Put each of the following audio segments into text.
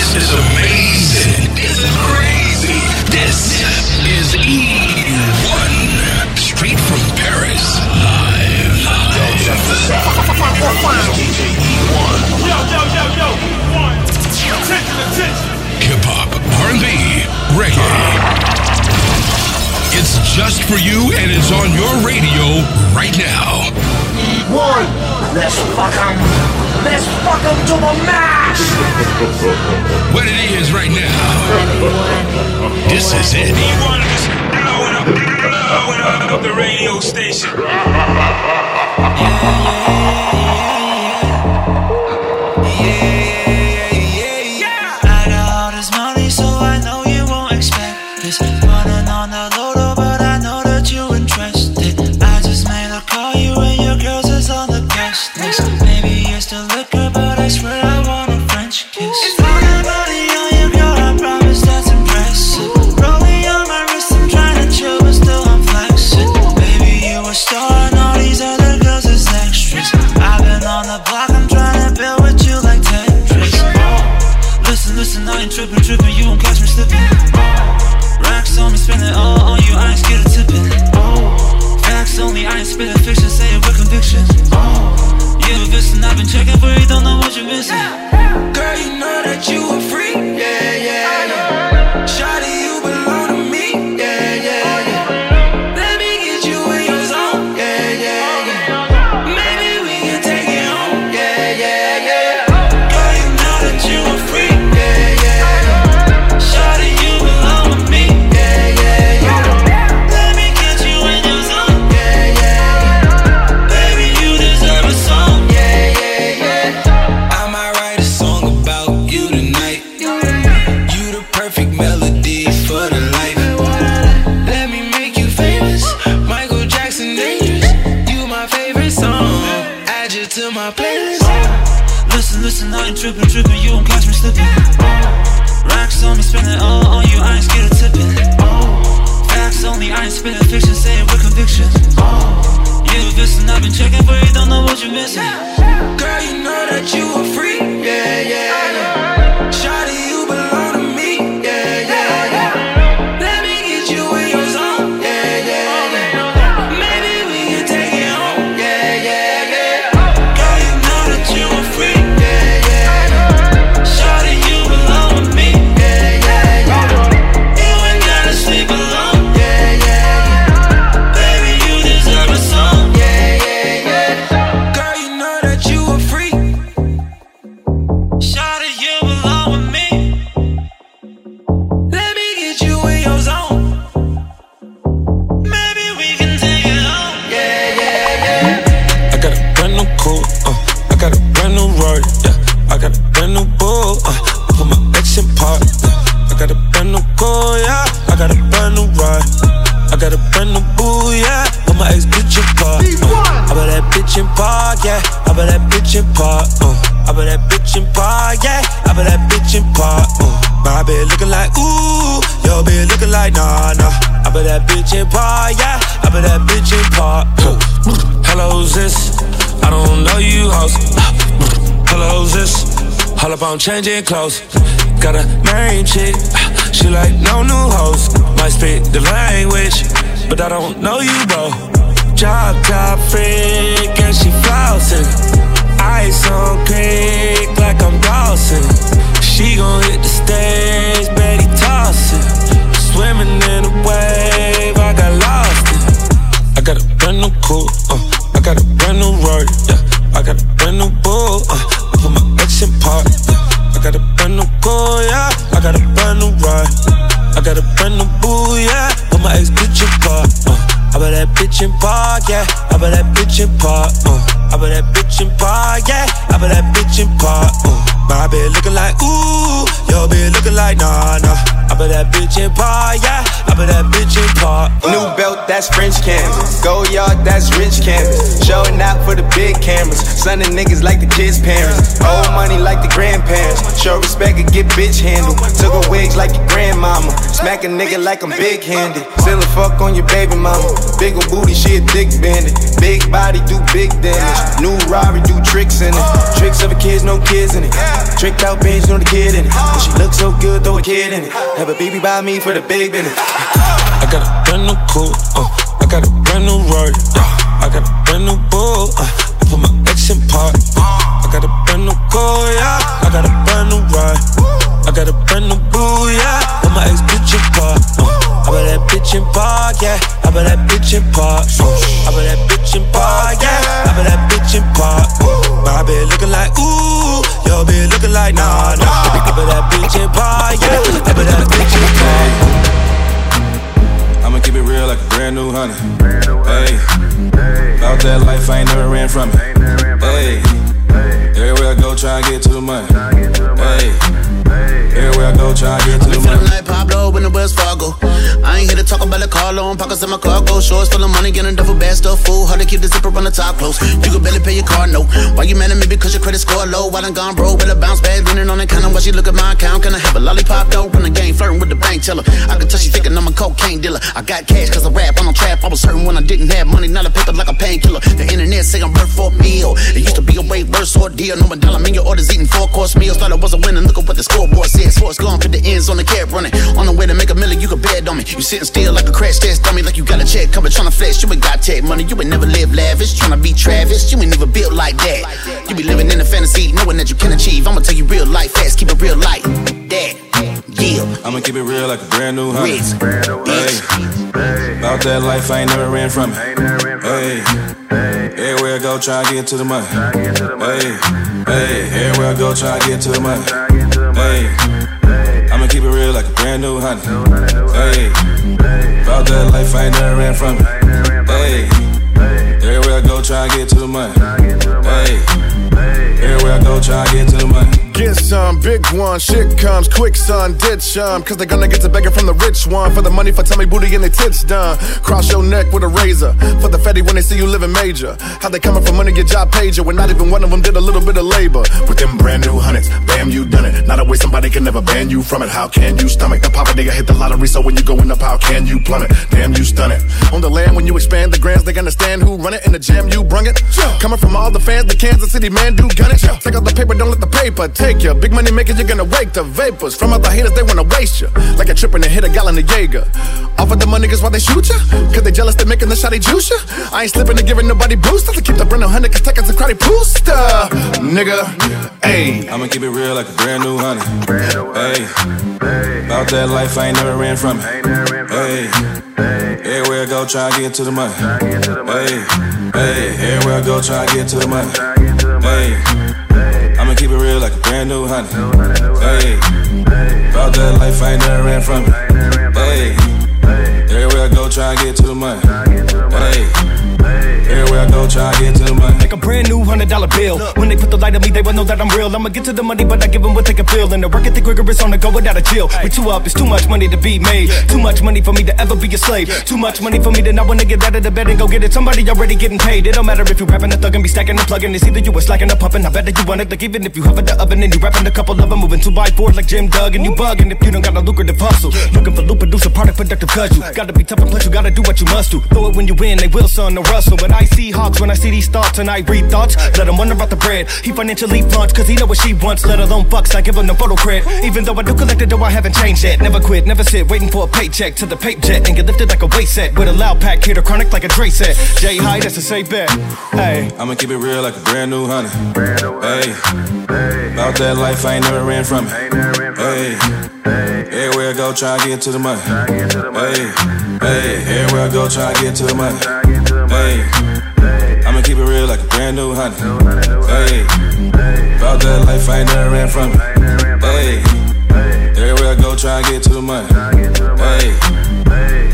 This is amazing. This is crazy. This is E1 straight from Paris live. live. Yo, check this out. DJ E1. Yo, yo, yo, yo. One. Attention, attention. Hip hop, R&B, reggae. It's just for you and it's on your radio right now one. Let's fuck them. Let's fuck them to the max. what it is right now. this is it. He wanted us blowing up, blowing up the radio station. yeah. yeah, yeah. park, yeah. I bet that bitch in park, uh. I bet that bitch in park, yeah. I bet that bitch in park, uh. My bitch looking like ooh, your bitch looking like nah nah. I bet that bitch in park. yeah. I bet that bitch in park. par. Hello, sis. I don't know you hoes. Hello, sis. All up I'm changing clothes. Got a main chick. She like no new hoes. Might speak the language, but I don't know you, bro drop top freak and she flossing. Ice on creek like I'm Dawson. She gon' hit the stage, Betty tossing. Swimming in a wave, I got lost in. I got a brand new coupe. uh, I got a brand new road, yeah. I got a brand new bull, uh, I put my ex in park, yeah. been looking like ooh, yo been looking like nah nah. I put that bitch in park. yeah. I put that bitch in park. New belt, that's French canvas. Go yard, that's rich canvas. Showing out for the big cameras. Son of niggas like the kids' parents. Old money like the grandparents. Show respect and get bitch handled. Took a wigs like your grandmama. Smack a nigga like I'm big handed. Still a fuck on your baby mama. Bigger booty, she a dick bandit. Big body do big damage. New Rari do tricks in it. Tricks of the kids, no kids in it. Tricked out bitch, no the kid in it. But she look so good, throw a kid in it. Have a baby by me for the big business. I got a brand new coupe, uh, I got a brand new Rory, yeah. I got a brand new bull, uh, I put my ex in park. Uh, I got a brand new car, yeah. I got a brand new ride. I got a brand new boo, yeah. Put my ex bitch in park. Uh, I put that bitch in park, yeah. I put that bitch in park. Uh, like nah, nah. I put that bitch in park, yeah. I put that bitch in park. I'ma keep it real like a brand new honey. Hey, about that life I ain't never ran from it. Hey, everywhere I go, try and get to the money. Hey, everywhere I go, try and get to the Feeling money. like Pablo in the Wells Fargo. Ain't here to talk about the car loan, pockets in my cargo. Shorts full of money, getting duffel bad stuff full. Hard to keep the zipper on the top close. You can barely pay your car note. Why you mad at me because your credit score low? While I'm gone bro, but a bounce back, leaning on the counter while she look at my account. Can I have a lollipop though? Run the game, flirting with the bank teller. I can tell she thinking I'm a cocaine dealer. I got cash cause I rap, I don't trap. I was hurting when I didn't have money, not a paper like a painkiller. The internet say I'm worth for a meal. It used to be a way worse ordeal. No one dollar menu orders eating four course meals. Thought I was a winner, look at what the scoreboard says. Sports gone, fit the ends on the cap running. On the way to make a million, you can bet on me. You sitting still like a crash test dummy, like you got a check coming tryna flex. You ain't got tech money, you ain't never live lavish. Tryna be Travis, you ain't never built like that. You be living in a fantasy, knowing that you can achieve. I'ma tell you real life fast, keep it real light. That, yeah. I'ma keep it real like a brand new honey. Ritz, Hey, about that life I ain't never ran from it. Hey, everywhere I go, try and get to the money. Hey, hey, everywhere I go, try and get to the money. Hey, I'ma keep it real like a brand new honey. Hey, about that life I never ran from it. Big one, shit comes quick, son. Ditch some, cause they gonna get to begging from the rich one. For the money, for tummy booty and their tits done. Cross your neck with a razor. For the fatty when they see you living major. How they coming for money, your job pager. When not even one of them did a little bit of labor. With them brand new hundreds, bam, you done it. Not a way somebody can never ban you from it. How can you stomach the poverty? nigga hit the lottery, so when you going up, how can you plummet? Damn, you stun it. On the land, when you expand the grands, they understand who run it. In the jam, you brung it. Coming from all the fans, the Kansas City man do gun it. Take out the paper, don't let the paper take you. Big money making, you're gonna wake the vapors. From other haters, they wanna waste you. Like a trippin' and hit a gallon of Jaeger. Offer the money, cause why they shoot you? Cause they jealous, they making the shot, they juice you. I ain't slipping and giving nobody boosters. To keep the brand new hundred, cause taking some crowded booster. Nigga, ayy. I'ma keep it real like a brand new honey. Hey, about that life I ain't never ran from it. Hey, everywhere I go, try and get to the money. Hey, hey, everywhere I go, try and get to the money. I'ma keep it real like a brand new honey. Hey, about that life I ain't never ran from it. Hey, everywhere I go, try and get to the money. Hey, everywhere I go, try and get to the money. Like a brand new hundred dollar bill. When they put the light on me, they will know that I'm real. I'ma get to the money, but I give them what they can feel. And the work ethic rigorous on the go without a chill. We too up, it's too much money to be made. Too much money for me to ever be a slave. Too much money for me to not wanna get out of the bed and go get it. Somebody already getting paid. It don't matter if you rapping a thug and be stacking and plugging. It's either you was slacking or pumping. I bet that you want it. Like even if you have the oven and you rapping a couple of them, moving two by fours like Jim Doug and you bugging. If you don't got a lucrative hustle, looking for loop, produce a product productive cause you gotta be tough and plus you gotta do what you must do. Throw it when you win, they will son Russell. When I see hawks, when I see these thoughts and I read thoughts, let him wonder about the bread. He financially flaunts cause he know what she wants, let alone fucks. I give him no photo cred. Even though I do collect it, though I haven't changed yet. Never quit, never sit, waiting for a paycheck to the pape jet and get lifted like a weight set with a loud pack, hit or chronic like a Dre set. Jay High, that's a safe bet. Hey. I'ma keep it real like a brand new honey. Hey, about that life I ain't never ran from it. Hey, everywhere I go, try and get to the money. Hey, hey, everywhere I go, try and get to the money. Hey, like a brand new honey. Hey, about that life I ain't never ran from it. Hey, everywhere I go, try and get to the money. Hey,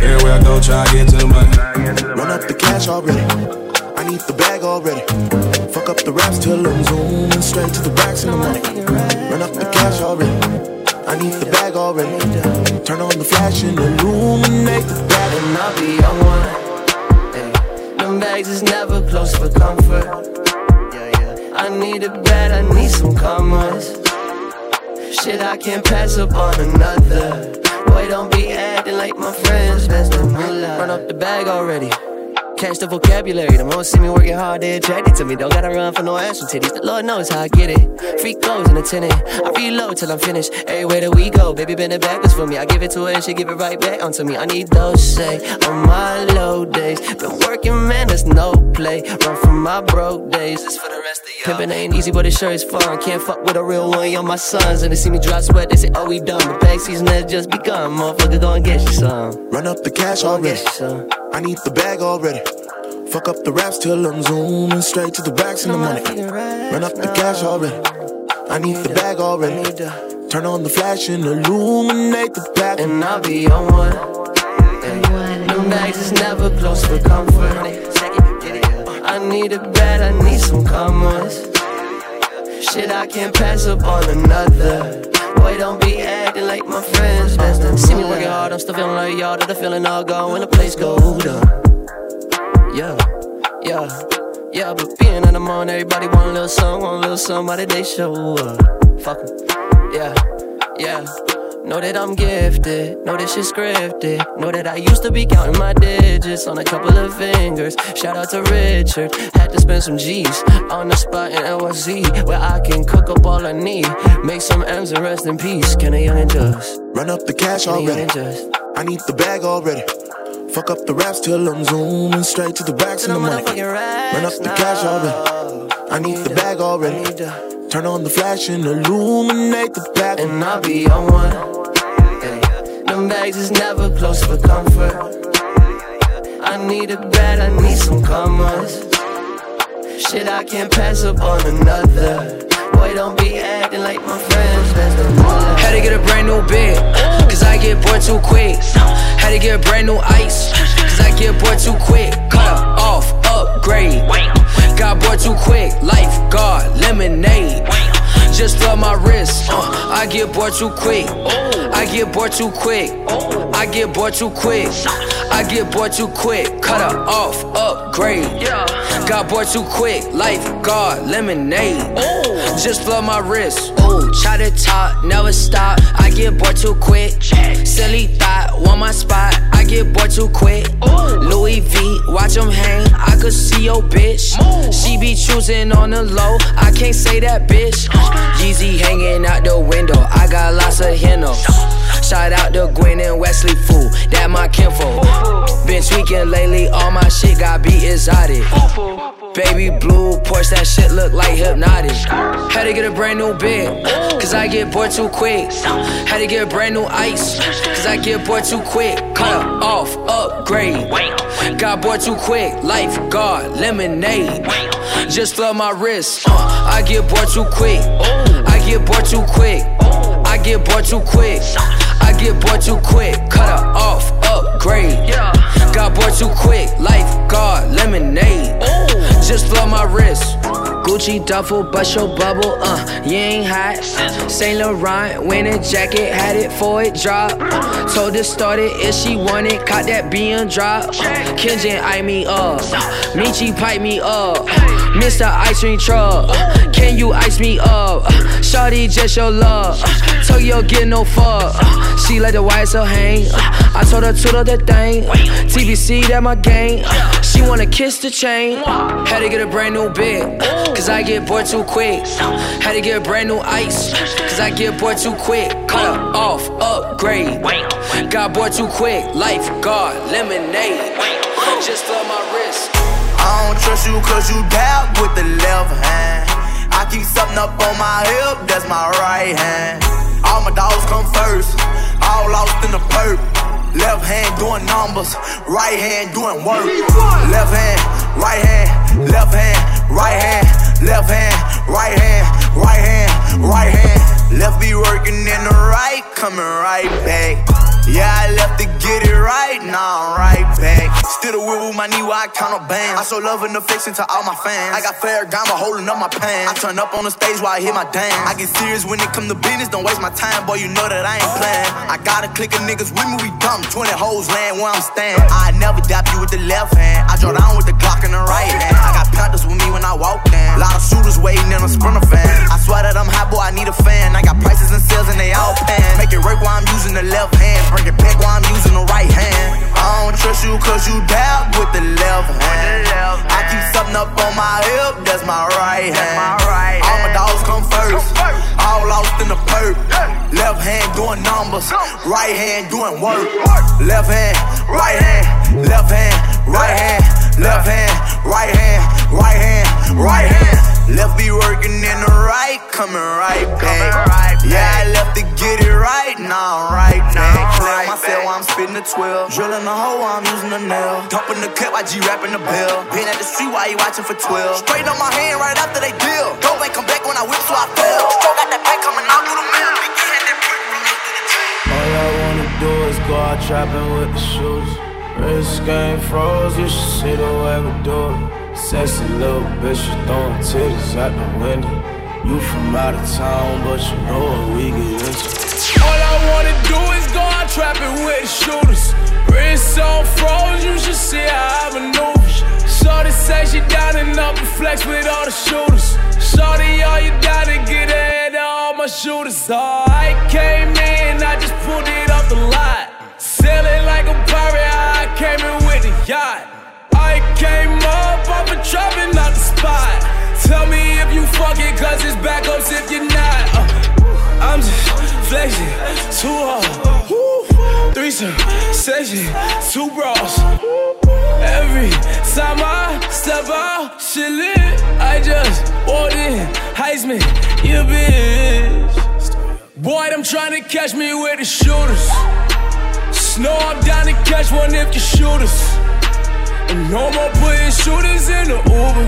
everywhere I go, try and get to the money. Run up the cash already. I need the bag already. Fuck up the raps till I'm zooming straight to the racks in the money. Run up the cash already. I need the bag already. Turn Turn on the flash and illuminate the back. And I'll be on one. Bags is never close for comfort. Yeah, yeah. I need a bed, I need some commas. Shit, I can't pass up on another. Boy, don't be acting like my friends. To Run up the bag already. Catch the vocabulary. The most see me working hard, they attracted to me. Don't gotta run for no ass from titties. The Lord knows how I get it. Free clothes in a tenant. I reload till I'm finished. Hey, where do we go, baby, bend it backwards for me. I give it to her and she give it right back onto me. I need those say on my low days. Been working, man, there's no play. Run from my broke days. This for the rest of y'all. Pimpin' ain't easy, but it sure is fun. Can't fuck with a real one, y'all my sons. And they see me drop sweat, they say, oh, we done. The bag season has just begun. Motherfucker, go and get you some. Run up the cash already. I need the bag already. Fuck up the raps till I'm zooming straight to the racks in the money. Run up the cash already. I need the bag already. Turn on the flash and illuminate the back. And I'll be on one. Them bags is never close for comfort. I need a bed, I need some commas. Shit, I can't pass up on another. Boy, don't be acting like my friends. Best see me working hard, I'm still feeling like y'all. That the feeling all gone when the place go down. Yeah, yeah, yeah. But being in the morning, everybody want a little song, want a little somebody they show up. Fuck 'em. Yeah, yeah. Know that I'm gifted, know that shit scripted. Know that I used to be counting my digits on a couple of fingers. Shout out to Richard, had to spend some G's on the spot in NYC where I can cook up all I need. Make some M's and rest in peace. Can a young and just Run up the cash already. I need the bag already. Fuck up the raps till I'm zooming straight to the racks in the money. Run up the cash already. I need the bag already. Turn on the flash and illuminate the back. And I'll be on one. Hey, them bags is never close for comfort. I need a bed, I need some commas. Shit, I can't pass up on another. Boy, don't be acting like my friends. Best to Had to get a brand new bed, cause I get bored too quick. Had to get a brand new ice, cause I get bored too quick. Cut off, upgrade. Got bored too quick, lifeguard, lemonade. Just love my wrist, uh, I get bored too quick. I get bored too quick. I get bored too quick. I get bored too quick. Cut her off, upgrade. Got bored too quick, lifeguard, lemonade. Just love my wrist. Ooh, try to talk, never stop. I get bored too quick. Silly thought, want my spot. I get bored too quick. Louis V, watch them hang. I could see your bitch. She be choosing on the low. I can't say that bitch. Yeezy hanging out the window. I got lots of henna. Shout out to Gwen and Wesley Fool. That my kinfo. Been tweaking lately. All my shit got beat exotic. Baby blue Porsche, that shit look like hypnotic. Had to get a brand new bed, cause I get bored too quick. Had to get a brand new ice, cause I get bored too quick. Cut off, upgrade. Got bored too quick, lifeguard, lemonade. Just love my wrist, uh, I get bored too quick. I get bored too quick. I get bored too quick. I get bored too quick. Cut her off, upgrade. Got bored too quick. life Lifeguard, lemonade. Just love my wrist. Gucci duffel, bust your bubble, uh, you ain't hot. Saint Laurent, winning jacket, had it for it drop. Told her started if she want it, caught that being drop. Kenjin eye me up, Michi pipe me up. Mr. Ice Cream Truck, can you ice me up? Shawty just your love, Tokyo get no fuck. She let the YSL hang, I told her to do the thing. TBC that my gang, she wanna kiss the chain. Had to get a brand new bed, cause I get bored too quick. Had to get a brand new ice, cause I get bored too quick. Cut her off, upgrade. Got bored too quick, lifeguard, lemonade. Just love my wrist. Don't trust you cause you dab with the left hand. I keep something up on my hip, that's my right hand. All my dogs come first, all lost in the perp. Left hand doing numbers, right hand doing work. Left hand, right hand, left hand, right hand, left hand, right hand, right hand, right hand. Left be working in the right, coming right back. Yeah, I left to get it right, now I'm right back. Still the wheel with my knee while I count up bands. I show love and affection to all my fans. I got Ferragamo holding up my pants. I turn up on the stage while I hit my dance. I get serious when it come to business, don't waste my time, boy, you know that I ain't playing. I got a click of niggas with me, we dumb. 20 hoes land where I'm staying. I never dap you with the left hand. I draw down with the Glock in the right hand. I got Panthers with me when I walk in. Right hand doing work. Left hand, right hand, left hand, right hand, left hand, right hand, right hand, right hand. Left be working in the right, coming right back. Yeah, I left to get it right, now I'm right back. Clear myself while I'm spitting the 12. Drilling the hole while I'm using the nail. Dumping the cup, I G rapping the bill. Been at the street while you watching for 12. Straight on my hand right after they deal. Go back, come back when I whip, so I fell. Out trapping with the shooters. Wrist game froze, you should see the way we do it. Sexy little bitch, you throwing titties out the window. You from out of town, but you know what we get into. All I wanna do is go out trapping with the shooters. Wrist on froze, you should see how I maneuver. Shorty say she down and up and flex with all the shooters. Shorty, all you gotta get ahead of all my shooters. Oh, I came in, I just pulled it off the lot. Like a pirate, I came in with a yacht. I came up off a trapping out the spot. Tell me if you fuck it, cause it's backups if you're not. Uh, I'm just flexing, too hard. Woo. Threesome, section, two bras. Every time I step out, shit lit. I just walked in, Heisman, you bitch. Boy, I'm trying to catch me with the shooters. Snow, I'm down to catch one if you shoot us. And no more putting shooters in the Uber.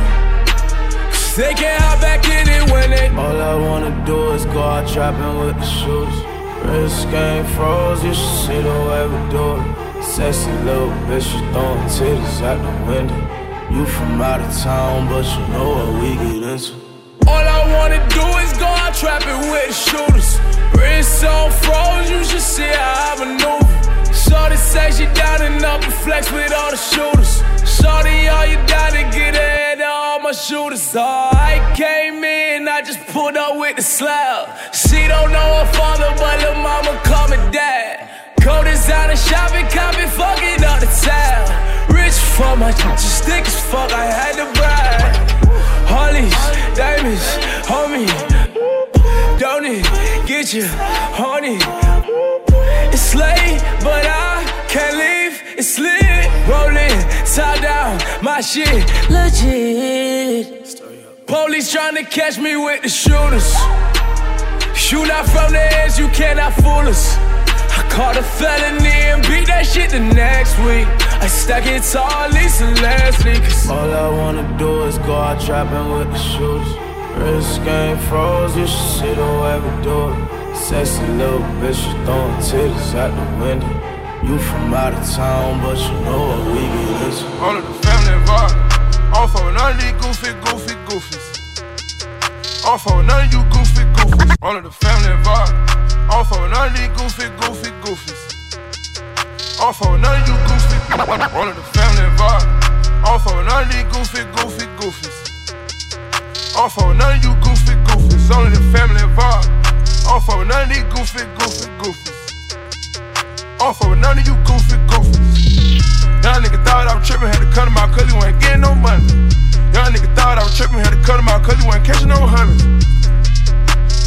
Cause they can't hop back in it when they. All I wanna do is go out trapping with the shooters. Wrist game froze, you should see the way we do it. Sexy little bitch, you throwing titties out the window. You from out of town, but you know what we get into. All I wanna do is go out trapping with the shooters. Wrist on froze, you should see how I maneuver. Shorty say she down and up and flex with all the shooters. Shorty, all you gotta get ahead of all my shooters. Oh, I came in, I just pulled up with the slab. She don't know her father, but her mama call me dad. Go designer shopping, copy, fucking up the town. Rich for my just thick as fuck, I had to buy. Harleys, diamonds, homie. Don't it get you horny? It's late, but I can't leave. It's lit. Rolling, top down, my shit legit. Police trying to catch me with the shooters. Shoot out from the edge, you cannot fool us. I caught a felony and beat that shit the next week. I stack it tall, Lisa Leslie. Cause All I wanna do is go out trapping with the shooters. Wrist game froze, you should see the we do it. Sexy little bitch, you throwing titties out the window. You from out of town, but you know what we get into. All of the family involved. All for none of these goofy, goofy, goofies. All for none of you goofy, goofies. All of the family involved. All for none of these goofy, goofy, goofies. All for none of you goofy. All of the family involved. All for none of these goofy, goofy, goofies. All for none of you goofy, goofies. Only the family involved. All for none of these goofy, goofy, goofies. All for none of you goofy, goofies. Young nigga thought I was tripping, had to cut him out cause he wasn't getting no money. Young nigga thought I was tripping, had to cut him out cause he wasn't catching no hundreds.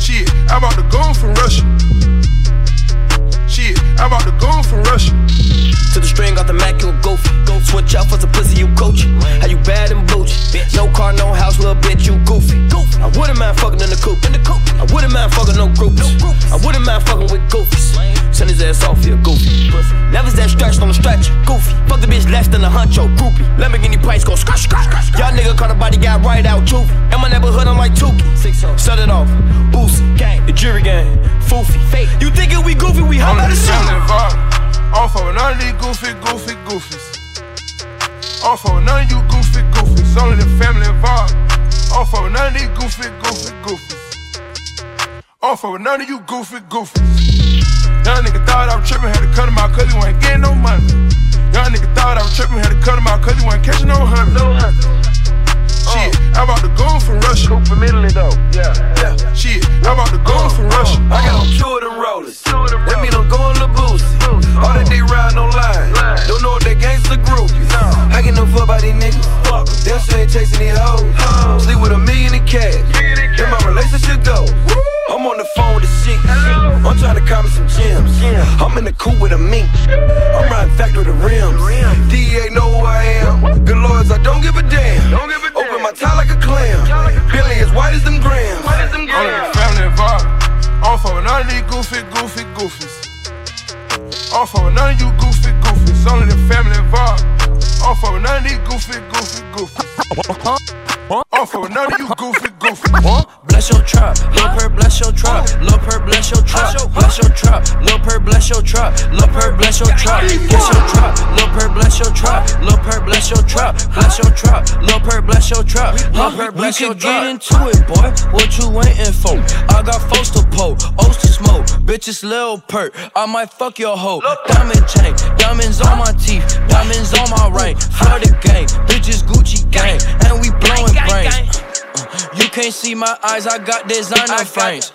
Shit, I bought the goon from Russia. Shit, I bought the goon from Russia. To the string off the Mac, you a goofy. Go switch out for some pussy, you coach. How you bad and bougie? No car, no house, little bitch, you goofy. I wouldn't mind fucking in the coupe. In the coupe. I wouldn't mind fucking no groups. I wouldn't mind fucking with goofies. Send his ass off here, goofy. Never that stretched on the stretch, goofy. Fuck the bitch less than a huncho, groupie. Lamborghini price go scratch, scratch. Scratch. Y'all nigga caught a body, got right out, choofy. In my neighborhood, I'm like Tukey. Shut it off, boosie, gang, the jury gang, foofy. Fake. You thinking we goofy, we All out of the shit. involved. All for none of these goofy, goofy, goofies. I'm for none of you goofy goofies. Only the family involved. I'm for none of these goofy, goofy, goofies. I'm for none of you goofy goofies. Young nigga thought I was tripping, had to cut him out cause he wasn't getting no money. Young nigga thought I was tripping, had to cut him out cause he wasn't catching no honey. No honey. Shit, I bought the goon from Russia. Coop from Italy though. Yeah, yeah. Shit, I bought the goon from Russia. I got on two of them rollers. That mean I'm going to boost. All that they ride no line. Don't know what that gangsta groupies. I get no fuck by these niggas. Them shit ain't chasing these hoes. Sleep with a million in cash. Then my relationship go. I'm on the phone with the shit. I'm trying to cop me some gems. I'm in the coupe with a mink. I'm riding factory the rims. DEA know who I am. Good lords, I don't give a damn. Open my tie like a clam. Billy as white as them grams. Only the family involved. I'm for none of these goofy, goofy, goofies. I'm for none of you goofy, goofies. Only the family involved. I'm for none of these goofy, goofy, goofies. I'm for none of you goofy, goofy. Huh? Bless your trap, Lil Per bless your trap, Lil Per bless your trap, bless your trap, Lil Per bless your trap, Lil Per bless your trap, bless your trap, Lil Per bless your trap, Lil Per bless your trap, bless your trap, Lil Per bless your trap, Lil Per bless your trap. Get into it, boy. What you waiting for? I got folks to pull, O's to smoke, bitches Lil Perk. I might fuck your hoe. Diamond chain, diamonds on my teeth, diamonds on my ring. Florida gang, bitches Gucci gang, and we blowing brains. Uh, you can't see my eyes, I got designer frames.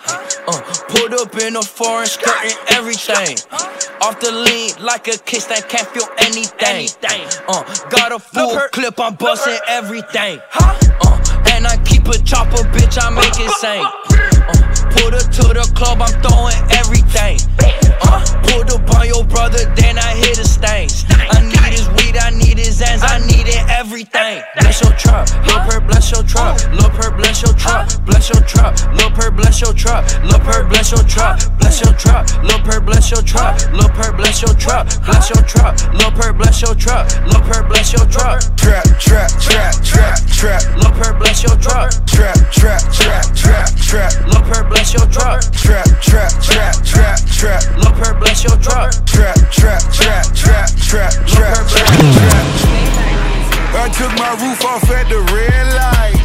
Uh, pulled up in a foreign skirt and everything. Off the lean like a kiss that can't feel anything. Uh, got a full clip, I'm busting everything. Uh, and I keep a chopper, bitch, I make it sing. Uh, put her to the club, I'm throwing everything. Uh, pulled up on your brother, then I hit a stain. I need his weed, I need his ends, I needed everything. Bless your trap, Lil Per, bless your trap, Lil Per, bless your trap, bless your trap, Lil Per, bless your trap, Lil Per, bless your trap, bless your trap, Lil Per, bless your trap, Lil Per, bless your trap, bless your trap, Lil Per, bless your trap, Lil Per, bless your trap, trap, trap, trap, trap, trap, Lil Per, bless your trap, your drop. Trap, trap, trap, trap, trap, trap, trap, trap. I took my roof off at the red light.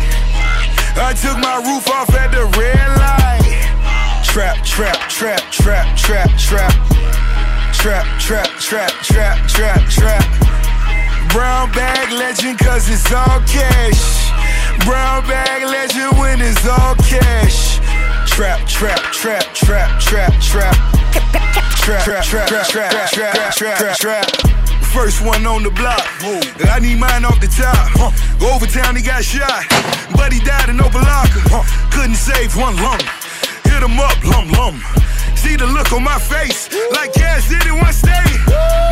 I took my roof off at the red light. Trap, trap, trap, trap, trap, trap. Trap, trap, trap, trap, trap, trap. Brown bag legend, cause it's all cash. Brown bag legend when it's all cash. Trap, trap, trap, trap, trap, trap. Trap, trap, trap, trap, trap, trap, trap. First one on the block. I need mine off the top. Go over town, he got shot. He died in Opa-locka. Couldn't save one lung. Hit him up, lum lum. See the look on my face, like Cash did in one state.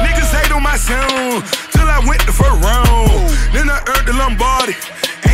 Niggas hate on my sound, till I went the first round. Then I earned the Lombardi.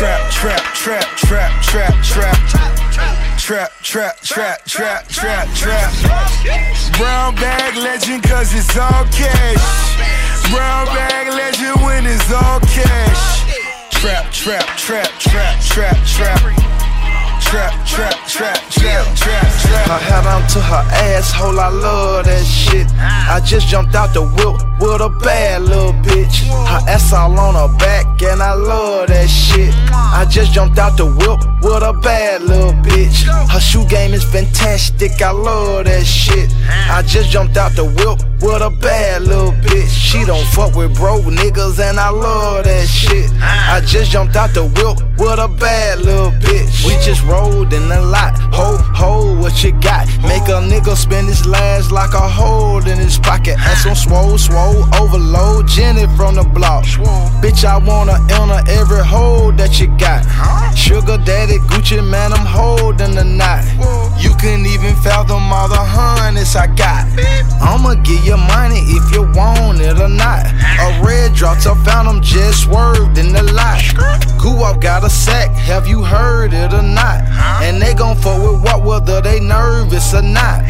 Trap, trap, trap, trap, trap, trap. Trap, trap, trap, trap, trap, trap. Brown bag legend cause it's all cash. Brown bag legend when it's all cash. Trap, trap, trap, trap, trap, trap. Trap, trap, trap, trap, trap, trap. I head on to her asshole, I love that shit. I just jumped out the whip with a bad little bitch. Her ass all on her back, and I love that shit. I just jumped out the whip with a bad little bitch. Her shoe game is fantastic, I love that shit. I just jumped out the whip with a bad little bitch. She don't fuck with broke niggas, and I love that shit. I just jumped out the whip with a bad little bitch. We just rolled in the lot. Ho, ho, what you got? Make a nigga spend his last like a hole in his pocket. And some swole, swole, overload. Jenny from the block. Bitch, I wanna enter every hole that you got. Sugar daddy, Gucci Mane, I'm holding the knot. You couldn't even fathom all the hundreds I got. I'ma give you money if you want it or not. A red drop top phantom just swerved in the lot. Goo up got a sack, have you heard it or not? And they gon' fuck with what whether they nervous or not.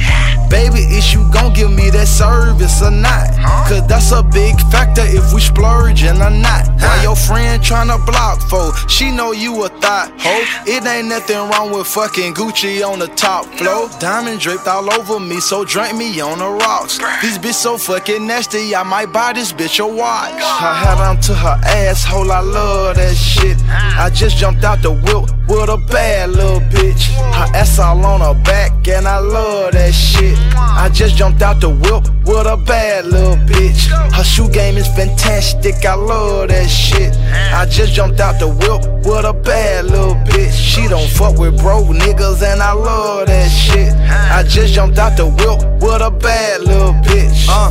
Baby, is you gon' give me that service or not? Cause that's a big factor if we splurging or not. Why your friend tryna block for? She know you a thought ho. It ain't nothing wrong with fucking Gucci on the top floor. Diamond draped all over me, so drink me on the rocks. This so fucking nasty, I might buy this bitch a watch. I had on to her asshole, I love that shit. I just jumped out the whip with a bad little bitch. Her ass all on her back, and I love that shit. I just jumped out the whip with a bad little bitch. Her shoe game is fantastic, I love that shit. I just jumped out the whip with a bad little bitch. She don't fuck with broke niggas, and I love that shit. I just jumped out the whip with a bad little bitch. Uh,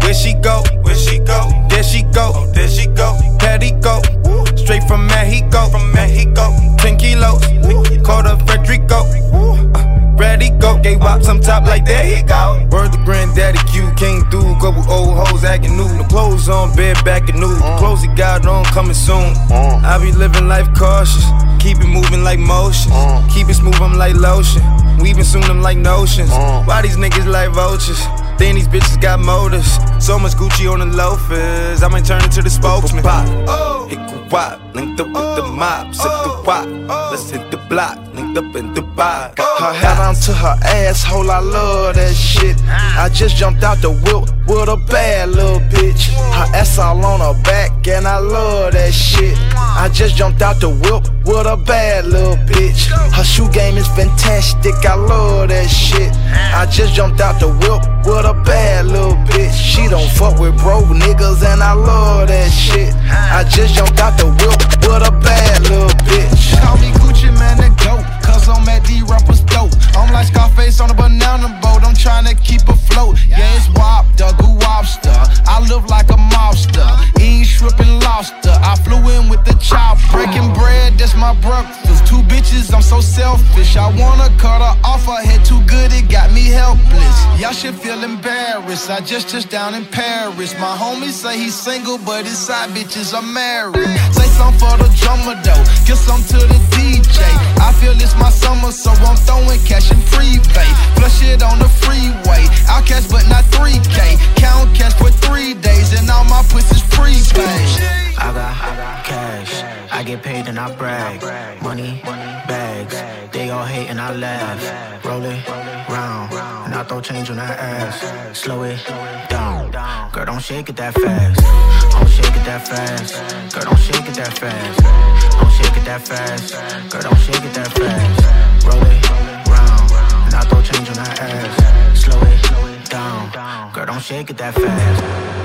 where she go? Where she go? There she go. There she go. Patty go. Straight from Mexico. From Mexico. Ten kilos. Called up Frederico. Uh, ready go. Gay wops some top like there he go. Word to granddaddy Q came through. Couple old hoes acting new. No clothes on, bed back and new. The clothes he got on coming soon. Uh-huh. I be living life cautious. Keep it moving like motion. Uh-huh. Keep it smooth, I'm like lotion. Weaving soon, I'm like notions. Why these niggas like vultures? Then these bitches got motors. So much Gucci on the loafers. I might turn into the spokesman. Pop, oh. Oh. oh. hit the wop, linked up with the mob. Sip the wop, let's hit the block. Linked up in Dubai. Oh. Her hat onto her asshole, I love that shit. Ah. I just jumped out the whip with a bad little bitch. Her ass all on her back, and I love that shit. I just jumped out the whip with a bad little bitch. Her shoe game is fantastic, I love that shit. Ah. I just jumped out the whip with a bad little bitch. She don't fuck with broke niggas, and I love that shit. Ah. I just jumped out the whip with a bad little bitch. Call me Gucci Mane I'm at the rappers dope. I'm like Scarface on a banana boat, I'm trying to keep afloat. Yeah, it's Wop, the Goo Wobster. I live like a mobster, eating shrimp and lobster. I flew in with the chop, breaking bread, that's my breakfast. Two bitches, I'm so selfish. I wanna cut her off, her head too good, it got me helpless. Y'all should feel embarrassed. I just touched down in Paris. My homies say he's single, but his side bitches are married. Say something for the drummer though, give some to the DJ. I feel it's my summer, so I'm throwing cash in prepay. Flush it on the freeway. I'll cash, but not 3K. Count cash for three days, and all my pussies prepaid. I got cash, I get paid and I brag. Money, bags, they all hate and I laugh. Roll it round, and I throw change on that ass. Slow it down, girl, don't shake it that fast. Don't shake it that fast, girl, don't shake it that fast. Don't shake it that fast, girl, don't shake it that fast. Roll it round, and I throw change on that ass. Girl, don't shake it that fast.